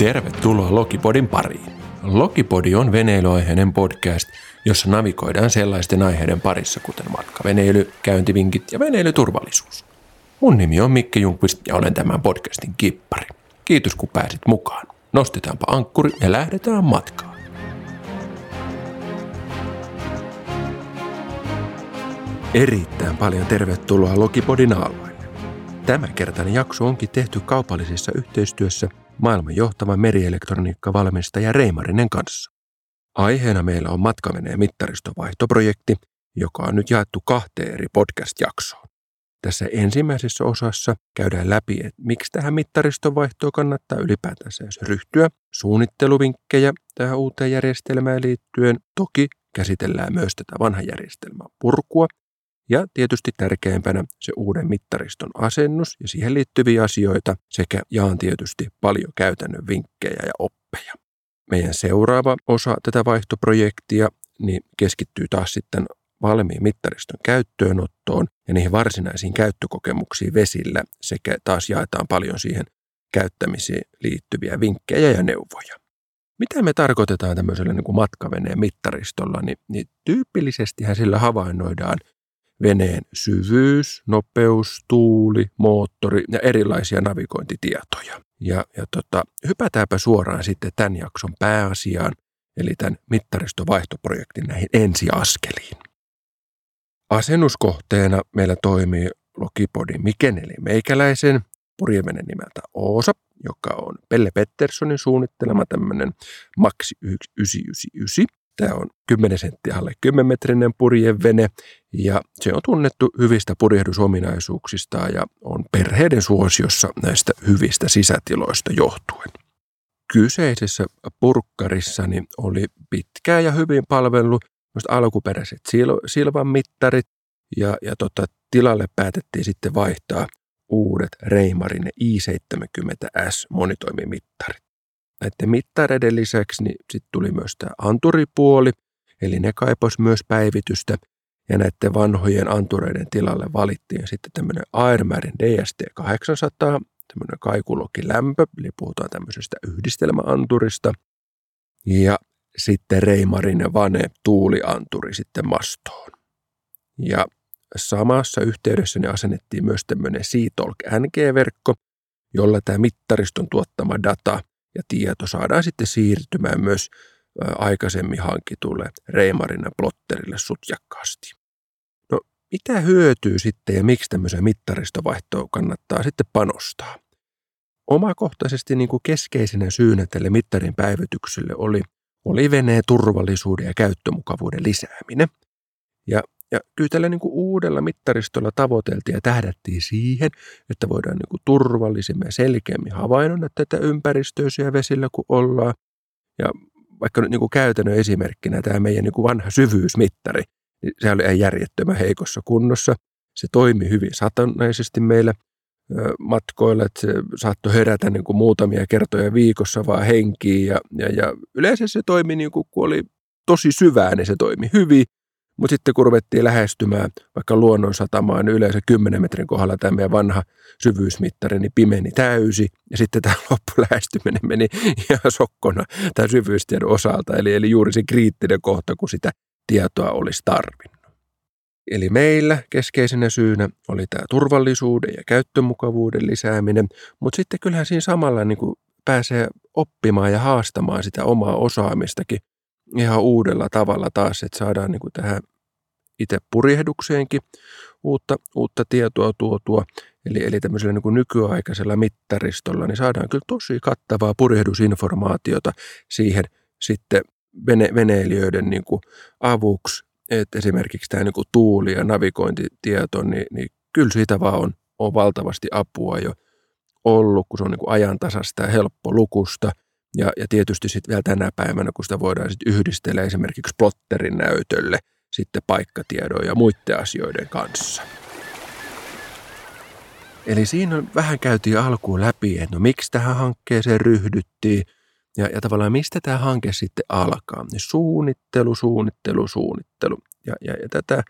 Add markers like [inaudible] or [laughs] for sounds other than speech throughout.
Tervetuloa Lokipodin pariin. Lokipodi on veneilyaiheinen podcast, jossa navigoidaan sellaisten aiheiden parissa, kuten matkaveneily, käyntivinkit ja veneilyturvallisuus. Mun nimi on Mikke Junkvist ja olen tämän podcastin kippari. Kiitos kun pääsit mukaan. Nostetaanpa ankkuri ja lähdetään matkaan. Erittäin paljon tervetuloa Lokipodin alueelle. Tämänkertainen jakso onkin tehty kaupallisessa yhteistyössä maailman johtava merielektroniikkavalmistaja Reimarinen kanssa. Aiheena meillä on matkaveneen mittaristovaihtoprojekti, joka on nyt jaettu kahteen eri podcast-jaksoon. Tässä ensimmäisessä osassa käydään läpi, että miksi tähän mittaristovaihtoon kannattaa ylipäätänsä ryhtyä, suunnitteluvinkkejä tähän uuteen järjestelmään liittyen. Toki käsitellään myös tätä vanhan järjestelmän purkua ja tietysti tärkeimpänä se uuden mittariston asennus ja siihen liittyviä asioita sekä jaan tietysti paljon käytännön vinkkejä ja oppeja. Meidän seuraava osa tätä vaihtoprojektia niin keskittyy taas sitten valmiin mittariston käyttöönottoon ja niihin varsinaisiin käyttökokemuksiin vesillä sekä taas jaetaan paljon siihen käyttämiseen liittyviä vinkkejä ja neuvoja. Mitä me tarkoitetaan tämmöisellä niin kuin matkaveneen mittaristolla, niin, niin tyypillisestihän sillä havainnoidaan veneen syvyys, nopeus, tuuli, moottori ja erilaisia navigointitietoja. Ja, ja tota, hypätäänpä suoraan sitten tämän jakson pääasiaan, eli tämän mittaristovaihtoprojektin näihin ensiaskeliin. Asennuskohteena meillä toimii Lokipodin Miken eli meikäläisen purjevenen nimeltä Oosa, joka on Pelle Petterssonin suunnittelema tämmöinen Maxi 999. Tämä on 10 senttiä alle 10 metrinen purjevene ja se on tunnettu hyvistä purjehdusominaisuuksistaan ja on perheiden suosiossa näistä hyvistä sisätiloista johtuen. Kyseisessä purkkarissani oli pitkää ja hyvin palvelu alkuperäiset silvan mittarit ja, ja tota, tilalle päätettiin sitten vaihtaa uudet Reimarin i70S monitoimimittarit näiden mittareiden lisäksi niin sitten tuli myös tämä anturipuoli, eli ne kaipas myös päivitystä, ja näiden vanhojen antureiden tilalle valittiin sitten tämmöinen Airmarin DST 800, tämmöinen kaikuloki lämpö, eli puhutaan tämmöisestä yhdistelmäanturista, ja sitten Reimarin Vane tuulianturi sitten mastoon. Ja samassa yhteydessä ne asennettiin myös tämmöinen Seatalk NG-verkko, jolla tämä mittariston tuottama data ja tieto saadaan sitten siirtymään myös aikaisemmin hankitulle Reimarina plotterille sutjakkaasti. No mitä hyötyy sitten ja miksi tämmöiseen mittaristovaihtoon kannattaa sitten panostaa? Omakohtaisesti niin kuin keskeisenä syynä tälle mittarin päivitykselle oli, oli veneen turvallisuuden ja käyttömukavuuden lisääminen. Ja ja kyllä tällä niin kuin uudella mittaristolla tavoiteltiin ja tähdättiin siihen, että voidaan niin kuin turvallisemmin ja selkeämmin havainnoida tätä ympäristöä siellä vesillä, kun ollaan. Ja vaikka nyt niin kuin käytännön esimerkkinä tämä meidän niin kuin vanha syvyysmittari, niin se oli järjettömän heikossa kunnossa. Se toimi hyvin satunnaisesti meillä matkoilla, että se saattoi herätä niin kuin muutamia kertoja viikossa vaan henkiin ja, ja, ja yleensä se toimi niin kuin, kun oli tosi syvää, niin se toimi hyvin mutta sitten kun ruvettiin lähestymään vaikka luonnonsatamaan, niin yleensä 10 metrin kohdalla tämä meidän vanha syvyysmittari niin pimeni täysi. Ja sitten tämä [laughs] loppulähestyminen meni [laughs] ihan sokkona tämän syvyystiedon osalta. Eli, eli juuri se kriittinen kohta, kun sitä tietoa olisi tarvinnut. Eli meillä keskeisenä syynä oli tämä turvallisuuden ja käyttömukavuuden lisääminen, mutta sitten kyllähän siinä samalla niin kuin pääsee oppimaan ja haastamaan sitä omaa osaamistakin ihan uudella tavalla taas, että saadaan niin kuin tähän itse purjehdukseenkin uutta, uutta tietoa tuotua. Eli, eli tämmöisellä niin kuin nykyaikaisella mittaristolla niin saadaan kyllä tosi kattavaa purjehdusinformaatiota siihen sitten vene, veneilijöiden niin kuin avuksi. Että esimerkiksi tämä niin kuin tuuli- ja navigointitieto, niin, niin kyllä siitä vaan on, on valtavasti apua jo ollut, kun se on niin ajantasasta ja helppo lukusta – ja, ja tietysti sitten vielä tänä päivänä, kun sitä voidaan sitten yhdistellä esimerkiksi plotterin näytölle sitten paikkatiedon ja muiden asioiden kanssa. Eli siinä vähän käytiin alkuun läpi, että no miksi tähän hankkeeseen ryhdyttiin ja, ja tavallaan mistä tämä hanke sitten alkaa. Niin suunnittelu, suunnittelu, suunnittelu. Ja, ja, ja tätä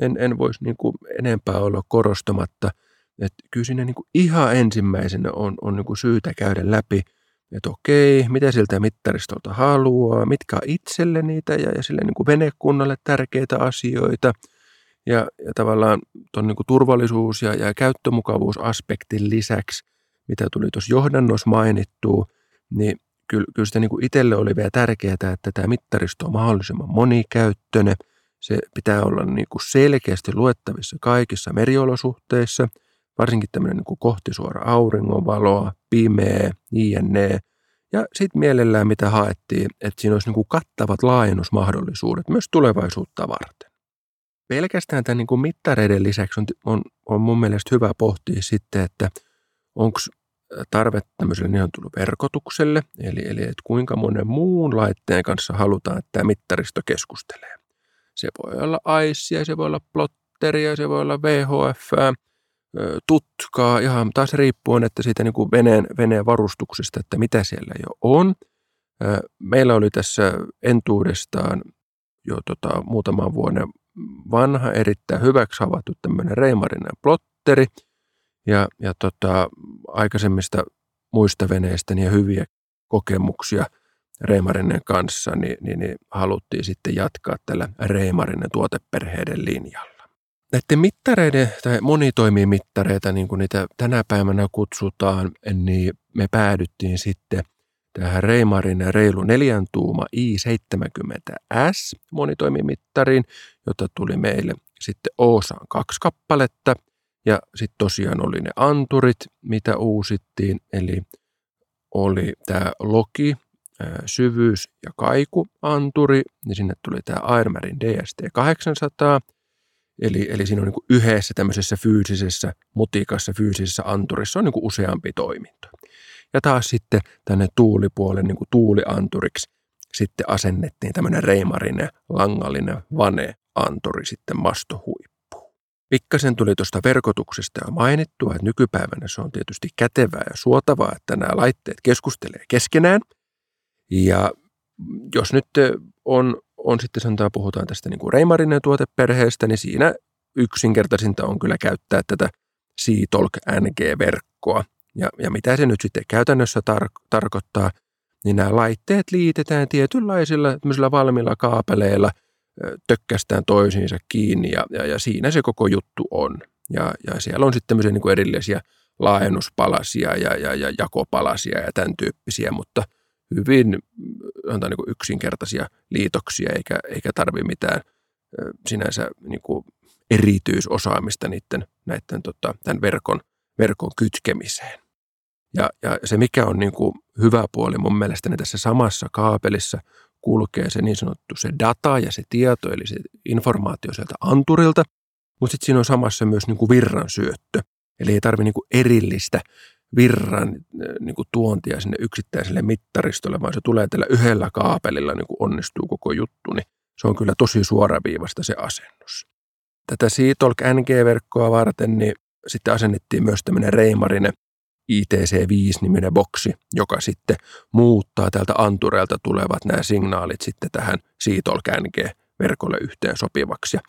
en, en voisi niin kuin enempää olla korostamatta, että kyllä siinä niin kuin ihan ensimmäisenä on, on niin kuin syytä käydä läpi – että okei, mitä siltä mittaristolta haluaa, mitkä on itselle niitä ja, ja sille niin kuin venekunnalle tärkeitä asioita. Ja, ja tavallaan tuon niin turvallisuus- ja, ja käyttömukavuusaspektin lisäksi, mitä tuli tuossa johdannossa mainittua, niin kyllä, kyllä sitä niin kuin itselle oli vielä tärkeää, että tämä mittaristo on mahdollisimman monikäyttöinen. Se pitää olla niin kuin selkeästi luettavissa kaikissa meriolosuhteissa, varsinkin tämmöinen niin kohtisuora auringonvaloa, pimeä, jne. Ja sitten mielellään mitä haettiin, että siinä olisi niin kuin kattavat laajennusmahdollisuudet myös tulevaisuutta varten. Pelkästään tämän niin kuin mittareiden lisäksi on, on, on mun mielestä hyvä pohtia sitten, että onko tarve tämmöiselle niin sanotulle verkotukselle, eli, eli että kuinka monen muun laitteen kanssa halutaan, että tämä mittaristo keskustelee. Se voi olla AISia, se voi olla plotteria, se voi olla VHF, tutkaa, ihan taas riippuen, että siitä niin kuin veneen, veneen varustuksesta, että mitä siellä jo on. Meillä oli tässä entuudestaan jo tota, muutaman vuoden vanha, erittäin hyväksi havaittu tämmöinen reimarinen plotteri – ja, ja tota, aikaisemmista muista veneistä ja hyviä kokemuksia Reimarinen kanssa, niin, niin, niin haluttiin sitten jatkaa tällä Reimarinen tuoteperheiden linjalla. Näiden mittareiden tai monitoimimittareita, niin kuin niitä tänä päivänä kutsutaan, niin me päädyttiin sitten tähän Reimarinen reilu neljän tuuma i70S monitoimimittariin, jota tuli meille sitten Oosaan kaksi kappaletta – ja sitten tosiaan oli ne anturit, mitä uusittiin, eli oli tämä Loki, syvyys- ja kaikuanturi, niin sinne tuli tämä Airmarin DST 800, eli, eli siinä on niin yhdessä tämmöisessä fyysisessä mutikassa, fyysisessä anturissa on niin useampi toiminto. Ja taas sitten tänne tuulipuolen niin tuulianturiksi sitten asennettiin tämmöinen reimarinen, langallinen vane-anturi sitten mastohui. Pikkasen tuli tuosta verkotuksesta jo mainittua, että nykypäivänä se on tietysti kätevää ja suotavaa, että nämä laitteet keskustelee keskenään. Ja jos nyt on, on sitten sanotaan, puhutaan tästä niin kuin Reimarinen tuoteperheestä, niin siinä yksinkertaisinta on kyllä käyttää tätä Seatalk NG-verkkoa. Ja, ja mitä se nyt sitten käytännössä tar- tarkoittaa, niin nämä laitteet liitetään tietynlaisilla valmiilla kaapeleilla – tökkästään toisiinsa kiinni ja, ja, ja siinä se koko juttu on. Ja, ja siellä on sitten tämmöisiä niin kuin erillisiä laajennuspalasia ja, ja, ja jakopalasia ja tämän tyyppisiä, mutta hyvin on niin yksinkertaisia liitoksia eikä, eikä tarvitse mitään sinänsä niin kuin erityisosaamista niiden, näiden tota, tämän verkon, verkon kytkemiseen. Ja, ja se, mikä on niin kuin hyvä puoli mun mielestäni tässä samassa kaapelissa, kulkee se niin sanottu se data ja se tieto, eli se informaatio sieltä anturilta, mutta sitten siinä on samassa myös niin kuin virran syöttö. Eli ei tarvitse niin erillistä virran äh, niin kuin tuontia sinne yksittäiselle mittaristolle, vaan se tulee tällä yhdellä kaapelilla niin kuin onnistuu koko juttu, niin se on kyllä tosi suoraviivasta se asennus. Tätä Seatalk NG-verkkoa varten niin sitten asennettiin myös tämmöinen reimarinen ITC5-niminen boksi, joka sitten muuttaa tältä antureelta tulevat nämä signaalit sitten tähän Seatol-verkolle yhteen sopivaksi. Ja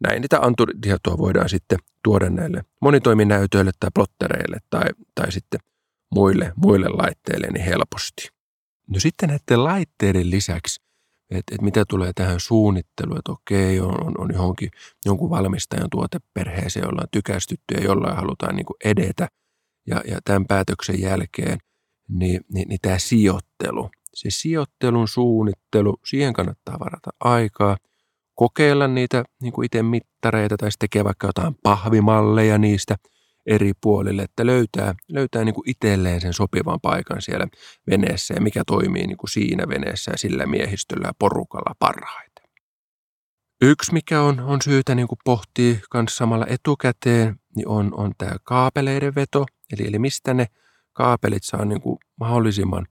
näin niitä anturitietoa voidaan sitten tuoda näille monitoiminäytöille tai plottereille tai, tai sitten muille, muille laitteille niin helposti. No sitten näiden laitteiden lisäksi, että et mitä tulee tähän suunnitteluun, että okei, on, on, on johonkin jonkun valmistajan tuoteperheeseen, ollaan tykästytty ja jollain halutaan niin kuin edetä – ja, ja tämän päätöksen jälkeen, niin, niin, niin tämä sijoittelu, se sijoittelun suunnittelu, siihen kannattaa varata aikaa, kokeilla niitä niin kuin itse mittareita tai sitten tekee vaikka jotain pahvimalleja niistä eri puolille, että löytää, löytää niin kuin itselleen sen sopivan paikan siellä veneessä ja mikä toimii niin kuin siinä veneessä ja sillä miehistöllä ja porukalla parhaiten. Yksi, mikä on, on syytä niin kuin pohtia myös samalla etukäteen, niin on, on tämä kaapeleiden veto. Eli, eli mistä ne kaapelit saa niin kuin mahdollisimman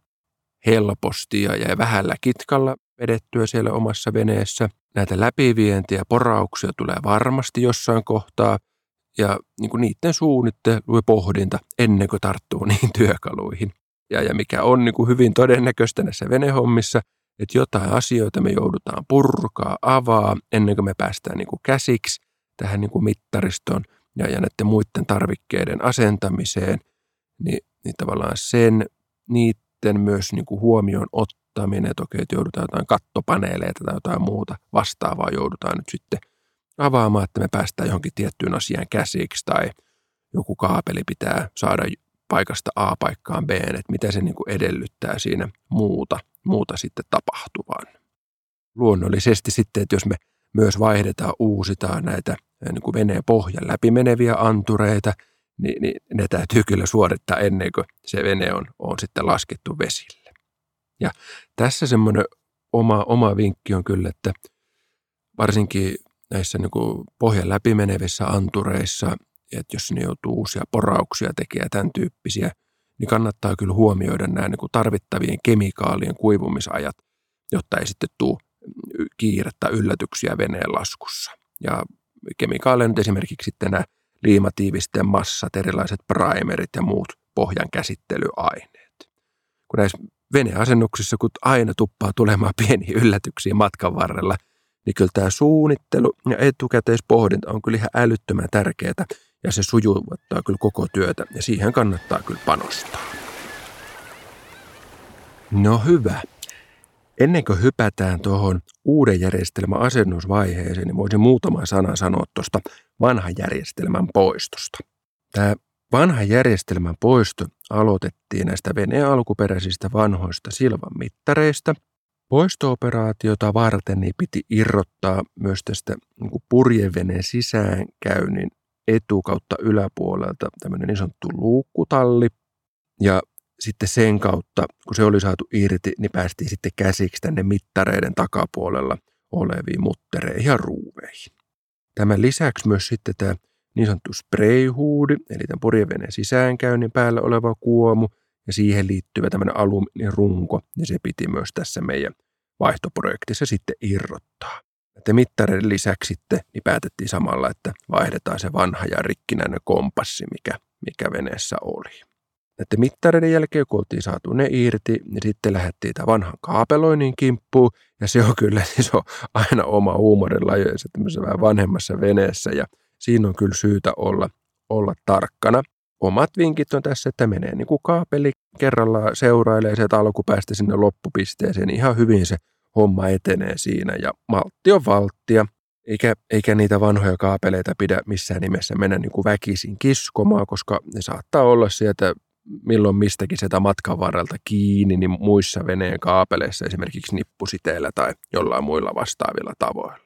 helposti ja, ja vähällä kitkalla vedettyä siellä omassa veneessä. Näitä läpivientiä, porauksia tulee varmasti jossain kohtaa ja niin kuin niiden suunnittelu ja pohdinta ennen kuin tarttuu [laughs] niihin työkaluihin. Ja, ja mikä on niin kuin hyvin todennäköistä näissä venehommissa, että jotain asioita me joudutaan purkaa, avaa ennen kuin me päästään niin kuin käsiksi tähän niin kuin mittaristoon ja, ja näiden muiden tarvikkeiden asentamiseen, niin, niin tavallaan sen, niiden myös niin kuin huomioon ottaminen, että okei, että joudutaan jotain kattopaneeleita tai jotain muuta vastaavaa joudutaan nyt sitten avaamaan, että me päästään johonkin tiettyyn asiaan käsiksi tai joku kaapeli pitää saada paikasta A paikkaan B, että mitä se niin kuin edellyttää siinä muuta, muuta sitten tapahtuvan. Luonnollisesti sitten, että jos me myös vaihdetaan, uusitaan näitä niin kuin veneen pohjan läpimeneviä antureita, niin, niin ne täytyy kyllä suorittaa ennen kuin se vene on, on sitten laskettu vesille. Ja tässä semmoinen oma, oma vinkki on kyllä, että varsinkin näissä niin kuin pohjan läpimenevissä antureissa, että jos ne joutuu uusia porauksia tekemään tämän tyyppisiä, niin kannattaa kyllä huomioida nämä niin kuin tarvittavien kemikaalien kuivumisajat, jotta ei sitten tule kiirettä yllätyksiä veneen laskussa. Ja kemikaaleja nyt esimerkiksi sitten nämä liimatiivisten massat, erilaiset primerit ja muut pohjan käsittelyaineet. Kun näissä veneasennuksissa, kun aina tuppaa tulemaan [laughs] pieniä yllätyksiä matkan varrella, niin kyllä tämä suunnittelu ja etukäteispohdinta on kyllä ihan älyttömän tärkeää ja se sujuvattaa kyllä koko työtä ja siihen kannattaa kyllä panostaa. No hyvä. Ennen kuin hypätään tuohon uuden järjestelmän asennusvaiheeseen, niin voisin muutama sana sanoa tuosta vanhan järjestelmän poistosta. Tämä vanha järjestelmän poisto aloitettiin näistä veneen alkuperäisistä vanhoista silvan mittareista. Poisto-operaatiota varten niin piti irrottaa myös tästä niin purjeveneen sisäänkäynnin etu- kautta yläpuolelta tämmöinen niin sanottu luukkutalli. Ja sitten sen kautta, kun se oli saatu irti, niin päästiin sitten käsiksi tänne mittareiden takapuolella oleviin muttereihin ja ruuveihin. Tämän lisäksi myös sitten tämä niin sanottu sprayhuudi, eli tämän purjeveneen sisäänkäynnin päällä oleva kuomu ja siihen liittyvä tämmöinen alumiinirunko, ja se piti myös tässä meidän vaihtoprojektissa sitten irrottaa. Että mittareiden lisäksi sitten niin päätettiin samalla, että vaihdetaan se vanha ja rikkinäinen kompassi, mikä, mikä veneessä oli. Näiden mittareiden jälkeen, kun oltiin saatu ne irti, niin sitten lähdettiin tämän vanhan kaapeloinnin kimppuun. Ja se on kyllä se on aina oma huumorilajoissa tämmöisessä vähän vanhemmassa veneessä. Ja siinä on kyllä syytä olla, olla tarkkana. Omat vinkit on tässä, että menee niin kuin kaapeli kerrallaan seurailee sieltä alkupäästä sinne loppupisteeseen. Ihan hyvin se homma etenee siinä ja maltti on valttia. Eikä, eikä niitä vanhoja kaapeleita pidä missään nimessä mennä niin kuin väkisin kiskomaan, koska ne saattaa olla sieltä milloin mistäkin sitä matkan varrelta kiinni, niin muissa veneen kaapeleissa esimerkiksi nippusiteillä tai jollain muilla vastaavilla tavoilla.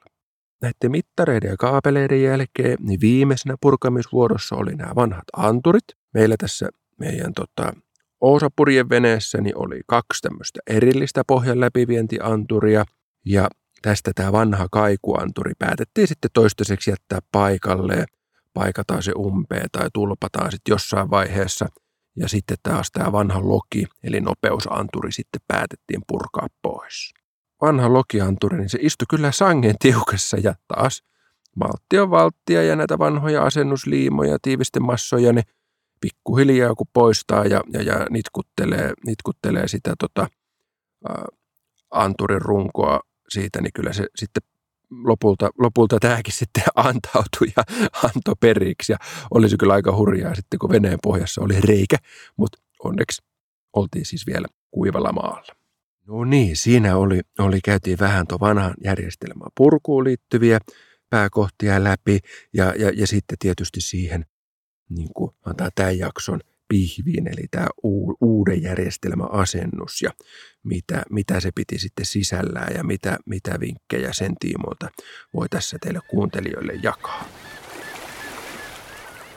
Näiden mittareiden ja kaapeleiden jälkeen niin viimeisenä purkamisvuorossa oli nämä vanhat anturit. Meillä tässä meidän tota, Oosapurjen veneessä niin oli kaksi tämmöistä erillistä pohjan läpivientianturia ja tästä tämä vanha kaikuanturi päätettiin sitten toistaiseksi jättää paikalle, paikataan se umpeen tai tulpataan sitten jossain vaiheessa – ja sitten taas tämä vanha loki, eli nopeusanturi, sitten päätettiin purkaa pois. Vanha lokianturi, niin se istui kyllä sangen tiukassa ja taas maltti on valttia ja näitä vanhoja asennusliimoja, tiivisten massoja, niin pikkuhiljaa kun poistaa ja, ja, ja nitkuttelee, nitkuttelee sitä tota, ä, anturin runkoa siitä, niin kyllä se sitten lopulta, lopulta tämäkin sitten [laughs] antautui ja antoi periksi. Ja olisi kyllä aika hurjaa sitten, kun veneen pohjassa oli reikä, mutta onneksi oltiin siis vielä kuivalla maalla. No niin, siinä oli, oli käytiin vähän tuon vanhan järjestelmän purkuun liittyviä pääkohtia läpi ja, ja, ja sitten tietysti siihen, niin kuin antaa tämän jakson pihviin, eli tämä uuden järjestelmän asennus ja mitä, mitä se piti sitten sisällään ja mitä, mitä vinkkejä sen tiimoilta voi tässä teille kuuntelijoille jakaa.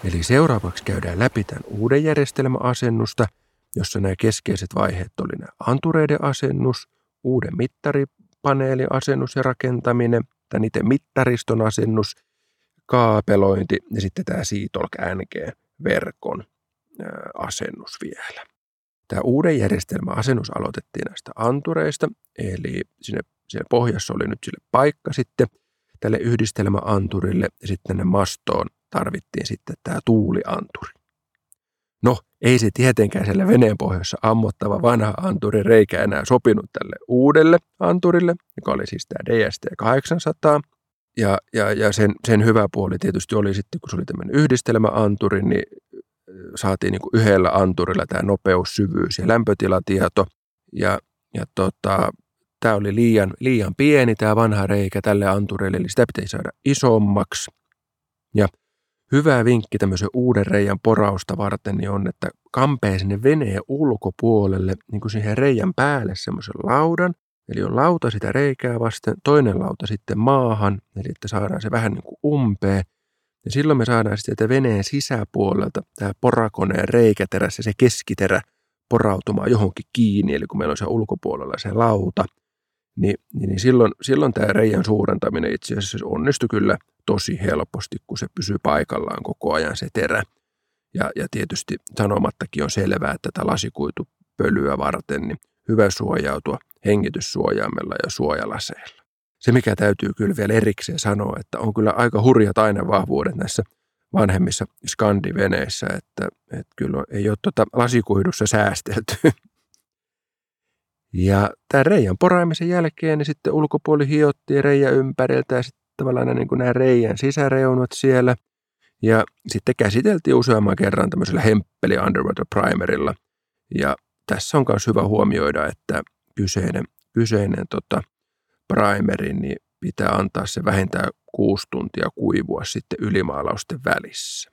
Eli seuraavaksi käydään läpi tämän uuden järjestelmän asennusta, jossa nämä keskeiset vaiheet oli nämä antureiden asennus, uuden mittaripaneelin asennus ja rakentaminen, tai itse mittariston asennus, kaapelointi ja sitten tämä Seatolk NG-verkon asennus vielä. Tämä uuden järjestelmän asennus aloitettiin näistä antureista, eli sinne, siellä pohjassa oli nyt sille paikka sitten tälle yhdistelmäanturille ja sitten tänne mastoon tarvittiin sitten tämä tuulianturi. No, ei se tietenkään siellä veneen pohjassa ammottava vanha anturi reikä enää sopinut tälle uudelle anturille, joka oli siis tämä DST 800. Ja, ja, ja sen, sen hyvä puoli tietysti oli sitten, kun se oli tämmöinen yhdistelmäanturi, niin saatiin niin kuin yhdellä anturilla tämä nopeus, syvyys ja lämpötilatieto. Ja, ja tota, tämä oli liian, liian pieni tämä vanha reikä tälle anturille, eli sitä pitäisi saada isommaksi. Ja hyvä vinkki tämmöisen uuden reijän porausta varten niin on, että kampee sinne veneen ulkopuolelle, niin kuin siihen reijän päälle semmoisen laudan, Eli on lauta sitä reikää vasten, toinen lauta sitten maahan, eli että saadaan se vähän niin kuin umpeen. Ja silloin me saadaan sitten veneen sisäpuolelta tämä porakoneen reikäterässä, se keskiterä porautumaan johonkin kiinni, eli kun meillä on se ulkopuolella se lauta, niin, niin silloin, silloin tämä reijän suurentaminen itse asiassa onnistui kyllä tosi helposti, kun se pysyy paikallaan koko ajan se terä. Ja, ja tietysti sanomattakin on selvää, että tätä lasikuitupölyä varten niin hyvä suojautua hengityssuojaimella ja suojalaseilla. Se, mikä täytyy kyllä vielä erikseen sanoa, että on kyllä aika hurjat ainevahvuudet näissä vanhemmissa skandiveneissä, että, että kyllä ei ole tuota lasikuidussa säästelty. Ja tämän reijän poraamisen jälkeen niin sitten ulkopuoli hiottiin reijän ympäriltä ja sitten tavallaan niin kuin nämä reijän sisäreunat siellä. Ja sitten käsiteltiin useamman kerran tämmöisellä hemppeli underwater primerilla. Ja tässä on myös hyvä huomioida, että kyseinen, kyseinen tota, primeri, niin pitää antaa se vähintään kuusi tuntia kuivua sitten ylimaalausten välissä.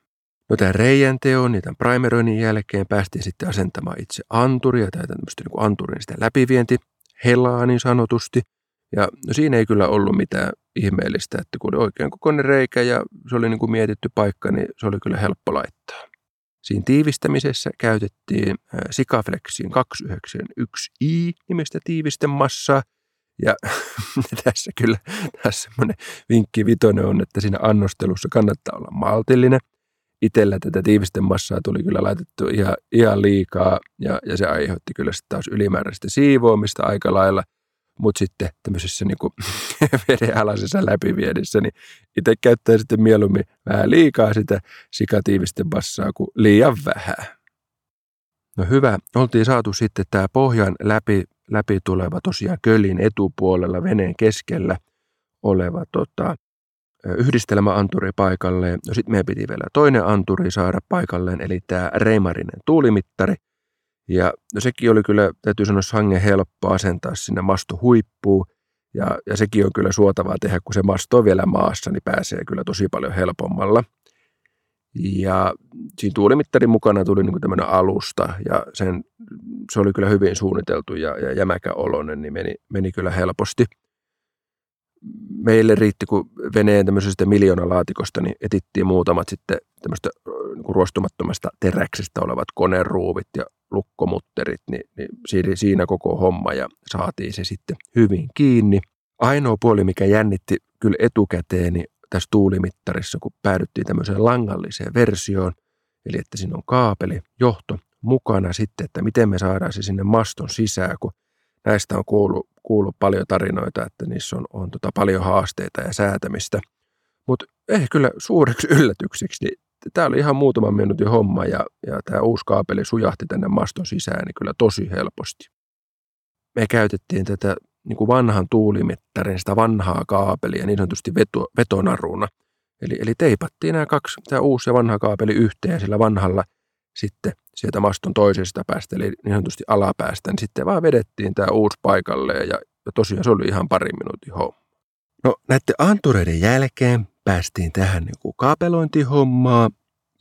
No tämän reijän teon, niin tämän primeroinnin jälkeen päästiin sitten asentamaan itse anturia tai tämmöistä niin anturin sitä läpivienti helaa niin sanotusti. Ja no siinä ei kyllä ollut mitään ihmeellistä, että kun oli oikein kokoinen reikä ja se oli niin kuin mietitty paikka, niin se oli kyllä helppo laittaa. Siinä tiivistämisessä käytettiin Sikaflexin 291i nimistä tiivistemassaa. Ja [laughs] tässä kyllä tässä semmoinen vinkki vitonen on, että siinä annostelussa kannattaa olla maltillinen. Itellä tätä tiivistemassaa tuli kyllä laitettu ihan, ihan liikaa ja, ja se aiheutti kyllä sitten taas ylimääräistä siivoamista aika lailla – mutta sitten tämmöisessä niin kuin [laughs] vedenalaisessa läpiviedissä, niin itse käyttää sitten mieluummin vähän liikaa sitä sikatiivisten bassaa kuin liian vähän. No hyvä, oltiin saatu sitten tämä pohjan läpi, läpi tuleva tosiaan kölin etupuolella veneen keskellä oleva tota, yhdistelmäanturi paikalleen. No sitten meidän piti vielä toinen anturi saada paikalleen, eli tämä Reimarinen tuulimittari – ja no sekin oli kyllä, täytyy sanoa, sangen helppo asentaa sinne masto huippuun. Ja, ja sekin on kyllä suotavaa tehdä, kun se masto on vielä maassa, niin pääsee kyllä tosi paljon helpommalla. Ja siinä tuulimittarin mukana tuli niin tämmöinen alusta ja sen, se oli kyllä hyvin suunniteltu ja, ja jämäkä oloinen, niin meni, meni kyllä helposti. Meille riitti, kun veneen tämmöisestä miljoonalaatikosta, niin etittiin muutamat sitten tämmöistä niin ruostumattomasta teräksestä olevat koneruuvit ja lukkomutterit, niin, niin siinä koko homma ja saatiin se sitten hyvin kiinni. Ainoa puoli, mikä jännitti kyllä etukäteen, niin tässä tuulimittarissa, kun päädyttiin tämmöiseen langalliseen versioon, eli että siinä on kaapeli, johto mukana sitten, että miten me saadaan se sinne maston sisään, kun näistä on kuullut, kuullut paljon tarinoita, että niissä on, on tota paljon haasteita ja säätämistä. Mutta ei kyllä suureksi yllätykseksi, niin tämä oli ihan muutaman minuutin homma ja, ja tämä uusi kaapeli sujahti tänne maston sisään niin kyllä tosi helposti. Me käytettiin tätä niin kuin vanhan tuulimittarin, sitä vanhaa kaapelia niin sanotusti veto, vetonaruna. Eli, eli teipattiin nämä kaksi, tämä uusi ja vanha kaapeli yhteen sillä vanhalla sitten sieltä maston toisesta päästä, eli niin sanotusti alapäästä, niin sitten vaan vedettiin tämä uusi paikalle ja, ja tosiaan se oli ihan parin minuutin homma. No näiden antureiden jälkeen päästiin tähän niin kaapelointihommaa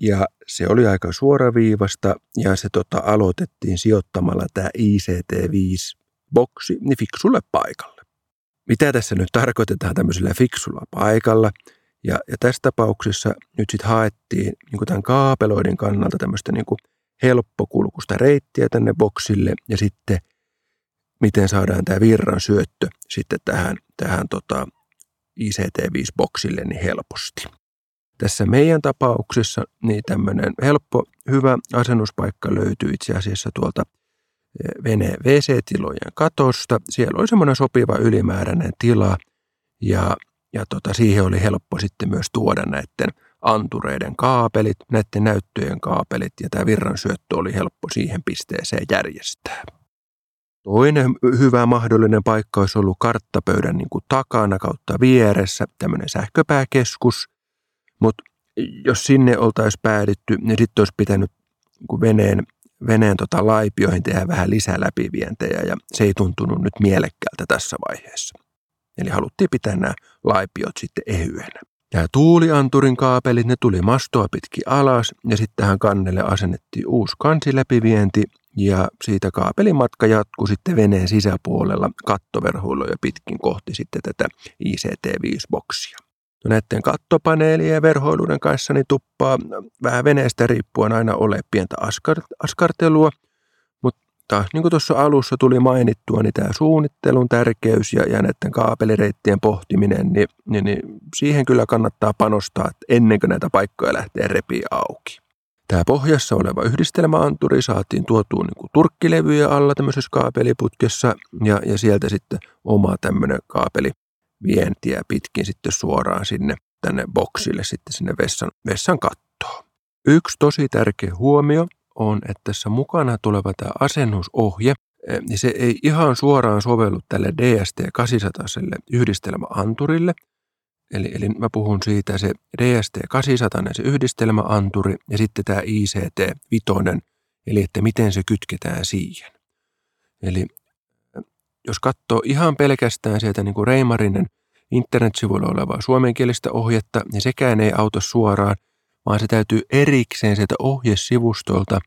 ja se oli aika suoraviivasta ja se tota, aloitettiin sijoittamalla tämä ICT-5-boksi niin fiksulle paikalle. Mitä tässä nyt tarkoitetaan tämmöisellä fiksulla paikalla? Ja, ja tässä tapauksessa nyt sitten haettiin niin tämän kaapeloiden kannalta tämmöistä niin helppokulkusta reittiä tänne boksille ja sitten miten saadaan tämä virran syöttö sitten tähän, tähän tota, ICT-5-boksille niin helposti. Tässä meidän tapauksessa niin tämmöinen helppo, hyvä asennuspaikka löytyy itse asiassa tuolta eh, veneen WC-tilojen katosta. Siellä oli semmoinen sopiva ylimääräinen tila ja, ja tota, siihen oli helppo sitten myös tuoda näiden antureiden kaapelit, näiden näyttöjen kaapelit ja tämä virran syöttö oli helppo siihen pisteeseen järjestää. Toinen hyvä mahdollinen paikka olisi ollut karttapöydän niin kuin takana kautta vieressä, tämmöinen sähköpääkeskus. Mutta jos sinne oltaisiin päädytty, niin sitten olisi pitänyt kun veneen, veneen tota laipioihin tehdään vähän lisää läpivientejä ja se ei tuntunut nyt mielekkäältä tässä vaiheessa. Eli haluttiin pitää nämä laipiot sitten ehyenä. Tämä tuulianturin kaapelit, ne tuli mastoa pitkin alas ja sitten tähän kannelle asennettiin uusi kansiläpivienti ja siitä kaapelimatka jatkui sitten veneen sisäpuolella kattoverhuiluja pitkin kohti sitten tätä ICT-5-boksia. No näiden kattopaneelien ja verhoiluiden kanssa niin tuppaa vähän veneestä riippuen aina ole pientä askar- askartelua, mutta niin kuin tuossa alussa tuli mainittua, niin tämä suunnittelun tärkeys ja, ja näiden kaapelireittien pohtiminen, niin, niin, niin siihen kyllä kannattaa panostaa, että ennen kuin näitä paikkoja lähtee repiä auki. Tämä pohjassa oleva yhdistelmäanturi saatiin tuotuun niin kuin turkkilevyjä alla tämmöisessä kaapeliputkessa ja, ja sieltä sitten oma tämmöinen kaapeli vientiä pitkin sitten suoraan sinne tänne boksille sitten sinne vessan, vessan kattoon. Yksi tosi tärkeä huomio on, että tässä mukana tuleva tämä asennusohje, eh, niin se ei ihan suoraan sovellu tälle DST-800 yhdistelmäanturille. Eli, eli mä puhun siitä se DST-800, se yhdistelmäanturi ja sitten tämä ICT-vitonen, eli että miten se kytketään siihen. Eli jos katsoo ihan pelkästään sieltä niin kuin Reimarinen internetsivuilla olevaa suomenkielistä ohjetta, niin sekään ei auta suoraan, vaan se täytyy erikseen sieltä ohjesivustolta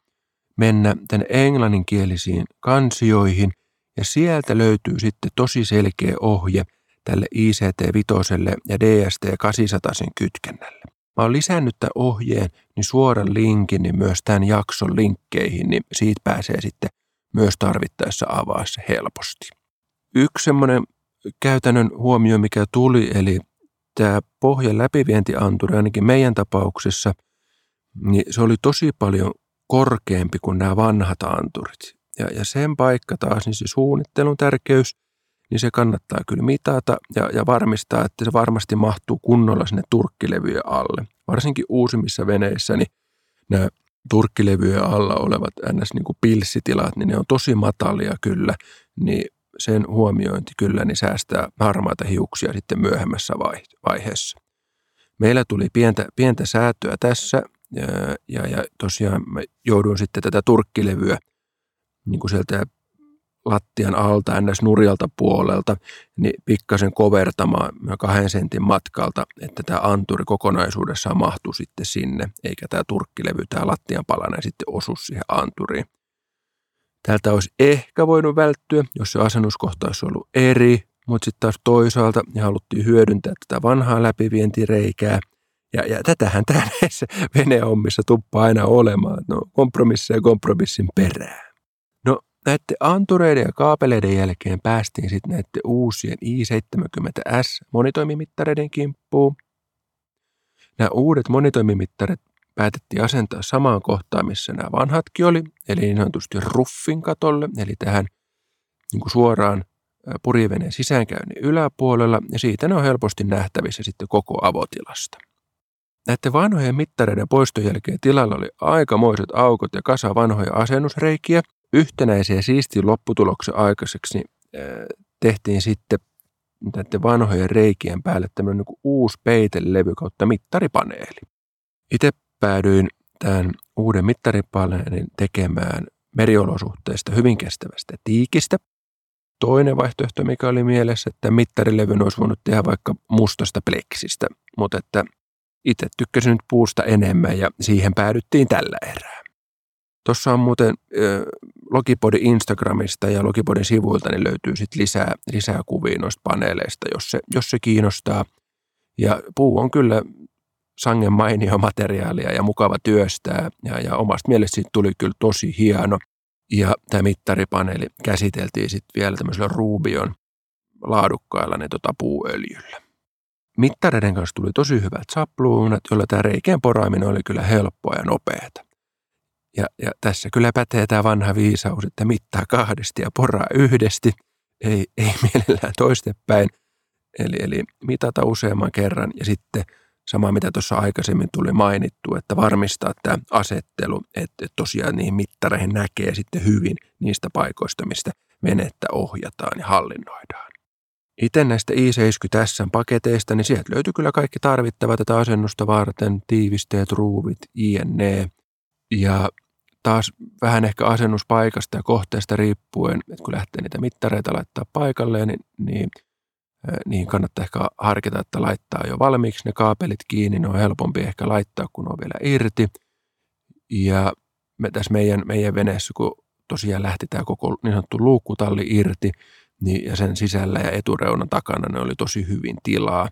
mennä tänne englanninkielisiin kansioihin, ja sieltä löytyy sitten tosi selkeä ohje tälle ICT-vitoselle ja DST-800 kytkennälle. Mä oon lisännyt tämän ohjeen niin suoran linkin niin myös tämän jakson linkkeihin, niin siitä pääsee sitten myös tarvittaessa avaa se helposti. Yksi semmoinen käytännön huomio, mikä tuli, eli tämä pohjan läpivientianturi, ainakin meidän tapauksessa, niin se oli tosi paljon korkeampi kuin nämä vanhat anturit. Ja, ja sen paikka taas, niin se suunnittelun tärkeys, niin se kannattaa kyllä mitata ja, ja varmistaa, että se varmasti mahtuu kunnolla sinne turkkilevyjen alle. Varsinkin uusimmissa veneissä, niin nämä turkkilevyjen alla olevat ns. Niin kuin pilssitilat, niin ne on tosi matalia kyllä, niin sen huomiointi kyllä niin säästää harmaita hiuksia sitten myöhemmässä vaiheessa. Meillä tuli pientä, pientä säätöä tässä ja, ja, ja tosiaan mä sitten tätä turkkilevyä niin kuin sieltä lattian alta ns. nurjalta puolelta, niin pikkasen kovertamaan kahden sentin matkalta, että tämä anturi kokonaisuudessaan mahtuu sitten sinne, eikä tämä turkkilevy, tämä lattian palanen sitten osu siihen anturiin. Tältä olisi ehkä voinut välttyä, jos se asennuskohta olisi ollut eri, mutta sitten taas toisaalta ja haluttiin hyödyntää tätä vanhaa läpivientireikää. Ja, ja tätähän tämä [laughs] näissä veneommissa tuppaa aina olemaan. No, kompromisseja kompromissin perään. Näiden antureiden ja kaapeleiden jälkeen päästiin sitten näiden uusien i70S monitoimimittareiden kimppuun. Nämä uudet monitoimimittarit päätettiin asentaa samaan kohtaan, missä nämä vanhatkin oli, eli niin sanotusti ruffin katolle, eli tähän niin kuin suoraan purjeveneen sisäänkäynnin yläpuolella, ja siitä ne on helposti nähtävissä sitten koko avotilasta. Näiden vanhojen mittareiden poiston jälkeen tilalla oli aikamoiset aukot ja kasa vanhoja asennusreikiä. Yhtenäisiä siisti lopputuloksen aikaiseksi tehtiin sitten näiden vanhojen reikien päälle tämmöinen niin uusi peitelevy kautta mittaripaneeli. Itse päädyin tämän uuden mittaripaneelin tekemään meriolosuhteista hyvin kestävästä tiikistä. Toinen vaihtoehto, mikä oli mielessä, että mittarilevyn olisi voinut tehdä vaikka mustasta pleksistä, mutta että itse tykkäsin nyt puusta enemmän ja siihen päädyttiin tällä erää. Tuossa on muuten Logipodin Instagramista ja Logipodin sivuilta niin löytyy sit lisää, lisää kuvia noista paneeleista, jos se, jos se kiinnostaa. Ja puu on kyllä sangen mainio materiaalia ja mukava työstää ja, ja omasta mielestä siitä tuli kyllä tosi hieno. Ja tämä mittaripaneeli käsiteltiin sitten vielä tämmöisellä Rubion laadukkailla ne tota puuöljyllä. Mittareiden kanssa tuli tosi hyvät sapluunat, joilla tämä reikien poraaminen oli kyllä helppoa ja nopeata. Ja, ja tässä kyllä pätee tämä vanha viisaus, että mittaa kahdesti ja poraa yhdesti, ei, ei [laughs] mielellään toistepäin. Eli, eli mitata useamman kerran ja sitten – Sama mitä tuossa aikaisemmin tuli mainittu, että varmistaa tämä asettelu, että tosiaan niihin mittareihin näkee sitten hyvin niistä paikoista, mistä venettä ohjataan ja hallinnoidaan. Itse näistä i70S-paketeista, niin sieltä löytyy kyllä kaikki tarvittavat tätä asennusta varten, tiivisteet, ruuvit, INE. Ja taas vähän ehkä asennuspaikasta ja kohteesta riippuen, että kun lähtee niitä mittareita laittaa paikalleen, niin, niin niin kannattaa ehkä harkita, että laittaa jo valmiiksi ne kaapelit kiinni, ne on helpompi ehkä laittaa, kun on vielä irti. Ja me tässä meidän, meidän veneessä, kun tosiaan lähti tämä koko niin sanottu luukkutalli irti, niin, ja sen sisällä ja etureunan takana ne oli tosi hyvin tilaa,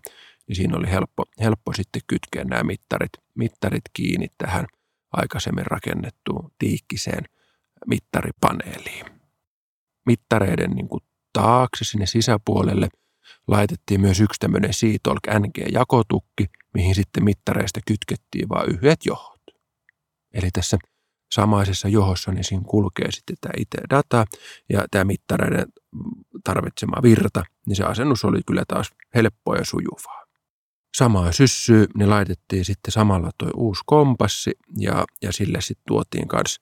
niin siinä oli helppo, helppo sitten kytkeä nämä mittarit, mittarit kiinni tähän aikaisemmin rakennettuun tiikkiseen mittaripaneeliin. Mittareiden niin kuin taakse sinne sisäpuolelle laitettiin myös yksi tämmöinen Seatolk NG-jakotukki, mihin sitten mittareista kytkettiin vain yhdet johot. Eli tässä samaisessa johossa, niin siinä kulkee sitten tämä itse data ja tämä mittareiden tarvitsema virta, niin se asennus oli kyllä taas helppoa ja sujuvaa. Samaa syssyä, niin laitettiin sitten samalla tuo uusi kompassi ja, ja sille sitten tuotiin myös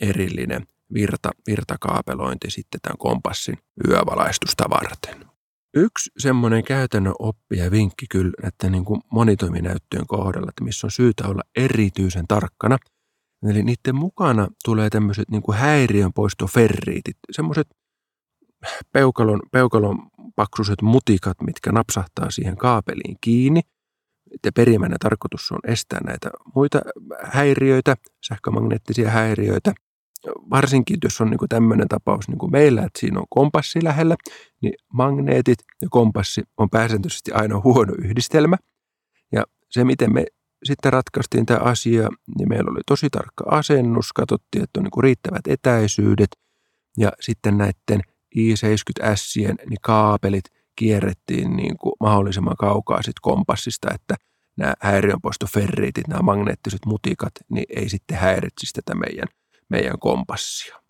erillinen virta, virtakaapelointi sitten tämän kompassin yövalaistusta varten. Yksi semmoinen käytännön oppi ja vinkki kyllä että niin kuin monitoiminäyttöjen kohdalla, että missä on syytä olla erityisen tarkkana. Eli niiden mukana tulee tämmöiset niin kuin häiriönpoistoferriitit, semmoiset peukalon, peukalon paksuiset mutikat, mitkä napsahtaa siihen kaapeliin kiinni. Ja perimmäinen tarkoitus on estää näitä muita häiriöitä, sähkömagneettisia häiriöitä – varsinkin jos on niin tämmöinen tapaus niin kuin meillä, että siinä on kompassi lähellä, niin magneetit ja kompassi on pääsääntöisesti aina huono yhdistelmä. Ja se, miten me sitten ratkaistiin tämä asia, niin meillä oli tosi tarkka asennus, katsottiin, että on niin riittävät etäisyydet ja sitten näiden i70-ässien niin kaapelit kierrettiin niin kuin mahdollisimman kaukaa sit kompassista, että nämä häiriönpoistoferriitit, nämä magneettiset mutikat, niin ei sitten häiritsisi tätä meidän meidän kompassia.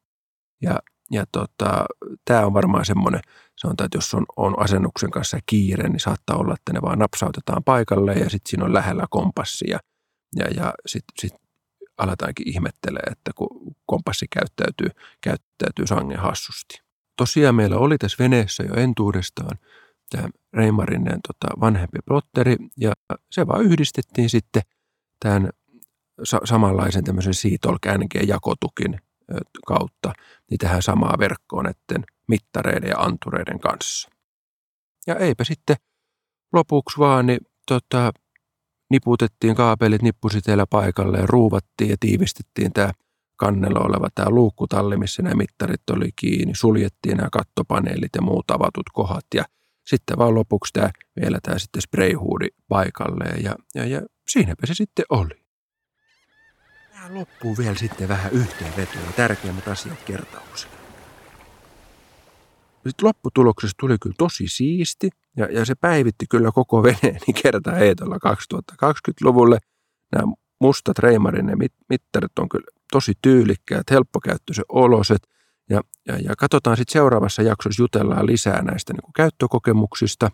Ja, ja tota, tämä on varmaan semmoinen, sanotaan, että jos on, on asennuksen kanssa kiire, niin saattaa olla, että ne vaan napsautetaan paikalle ja sitten siinä on lähellä kompassi ja, ja, ja sitten sit aletaankin ihmettelee, että kun kompassi käyttäytyy, käyttäytyy sangen hassusti. Tosiaan meillä oli tässä veneessä jo entuudestaan tämä Reimarinen tota, vanhempi plotteri ja se vaan yhdistettiin sitten tämän sa- samanlaisen tämmöisen Seatolk NG-jakotukin kautta niin tähän samaa verkkoon näiden mittareiden ja antureiden kanssa. Ja eipä sitten lopuksi vaan, niin tota, niputettiin kaapelit nippusiteellä paikalle ja ruuvattiin ja tiivistettiin tämä kannella oleva tämä luukkutalli, missä nämä mittarit oli kiinni, suljettiin nämä kattopaneelit ja muut avatut kohdat ja sitten vaan lopuksi tämä, vielä tämä sitten sprayhuudi paikalleen ja, ja, ja siinäpä se sitten oli. Tähän loppuu vielä sitten vähän yhteenvetoja, tärkeimmät asiat kertauksena. Sitten lopputuloksessa tuli kyllä tosi siisti ja, ja se päivitti kyllä koko veneeni kerta heitolla 2020-luvulle. Nämä mustat Reimarin mit, mittarit on kyllä tosi tyylikkäät, helppokäyttöiset oloset. Ja, ja, ja katsotaan sitten seuraavassa jaksossa jutellaan lisää näistä niin kuin käyttökokemuksista.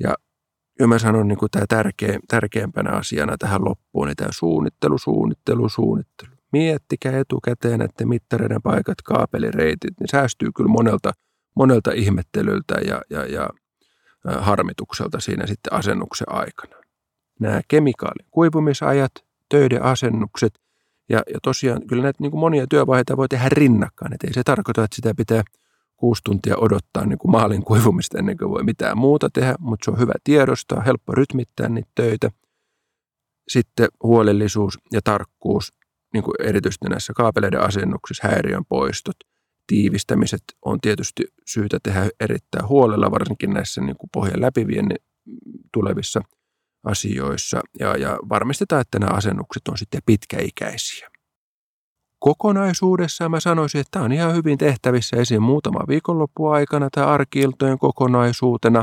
Ja ja mä sanon niin kuin tämä tärkeä, tärkeimpänä asiana tähän loppuun, niin tämä suunnittelu, suunnittelu, suunnittelu. Miettikää etukäteen että mittareiden paikat, kaapelireitit, niin säästyy kyllä monelta, monelta ihmettelyltä ja, ja, ja harmitukselta siinä sitten asennuksen aikana. Nämä kemikaalin kuivumisajat, töiden asennukset ja, ja tosiaan kyllä näitä niin kuin monia työvaiheita voi tehdä rinnakkain. Et ei se tarkoita, että sitä pitää – kuusi tuntia odottaa niin kuin maalin kuivumista ennen kuin voi mitään muuta tehdä, mutta se on hyvä tiedostaa, helppo rytmittää niitä töitä. Sitten huolellisuus ja tarkkuus, niin kuin erityisesti näissä kaapeleiden asennuksissa, häiriön poistot, tiivistämiset on tietysti syytä tehdä erittäin huolella, varsinkin näissä niin kuin pohjan läpivien tulevissa asioissa. Ja, ja varmistetaan, että nämä asennukset on sitten pitkäikäisiä kokonaisuudessaan mä sanoisin, että tämä on ihan hyvin tehtävissä esiin muutama viikonloppu aikana tämä arkiiltojen kokonaisuutena.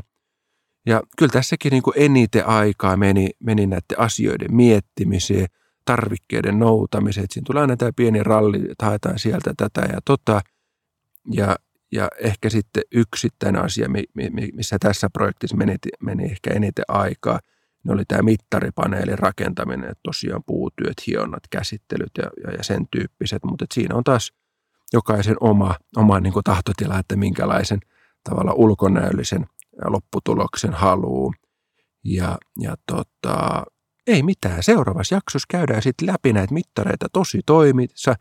Ja kyllä tässäkin niin kuin eniten aikaa meni, meni näiden asioiden miettimiseen, tarvikkeiden noutamiseen. Siinä tulee tämä pieni ralli, että haetaan sieltä tätä ja tota. Ja, ja ehkä sitten yksittäinen asia, missä tässä projektissa meni, meni ehkä eniten aikaa – ne oli tämä mittaripaneelin rakentaminen, että tosiaan puutyöt, hionnat, käsittelyt ja, ja, ja sen tyyppiset, mutta siinä on taas jokaisen oma, oma niin kuin tahtotila, että minkälaisen tavalla ulkonäöllisen lopputuloksen haluu. Ja, ja tota, Ei mitään. Seuraavassa jaksossa käydään sitten läpi näitä mittareita tosi toimissa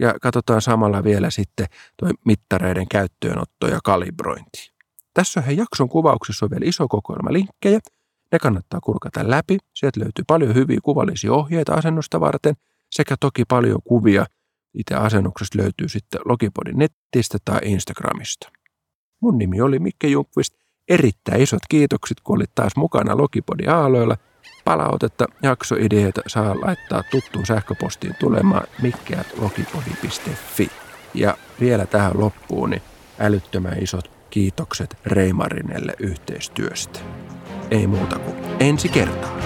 ja katsotaan samalla vielä sitten toi mittareiden käyttöönotto ja kalibrointi. Tässä on jakson kuvauksessa on vielä iso kokoelma linkkejä. Ne kannattaa kurkata läpi. Sieltä löytyy paljon hyviä kuvallisia ohjeita asennusta varten sekä toki paljon kuvia. Itse asennuksesta löytyy sitten Logipodin nettistä tai Instagramista. Mun nimi oli Mikke Junkvist. Erittäin isot kiitokset, kun olit taas mukana Logipodin aaloilla. Palautetta, jaksoideoita saa laittaa tuttuun sähköpostiin tulemaan mikkeät.logipodi.fi. Ja vielä tähän loppuun, niin älyttömän isot kiitokset Reimarinelle yhteistyöstä. Ei muuta kuin ensi kertaa.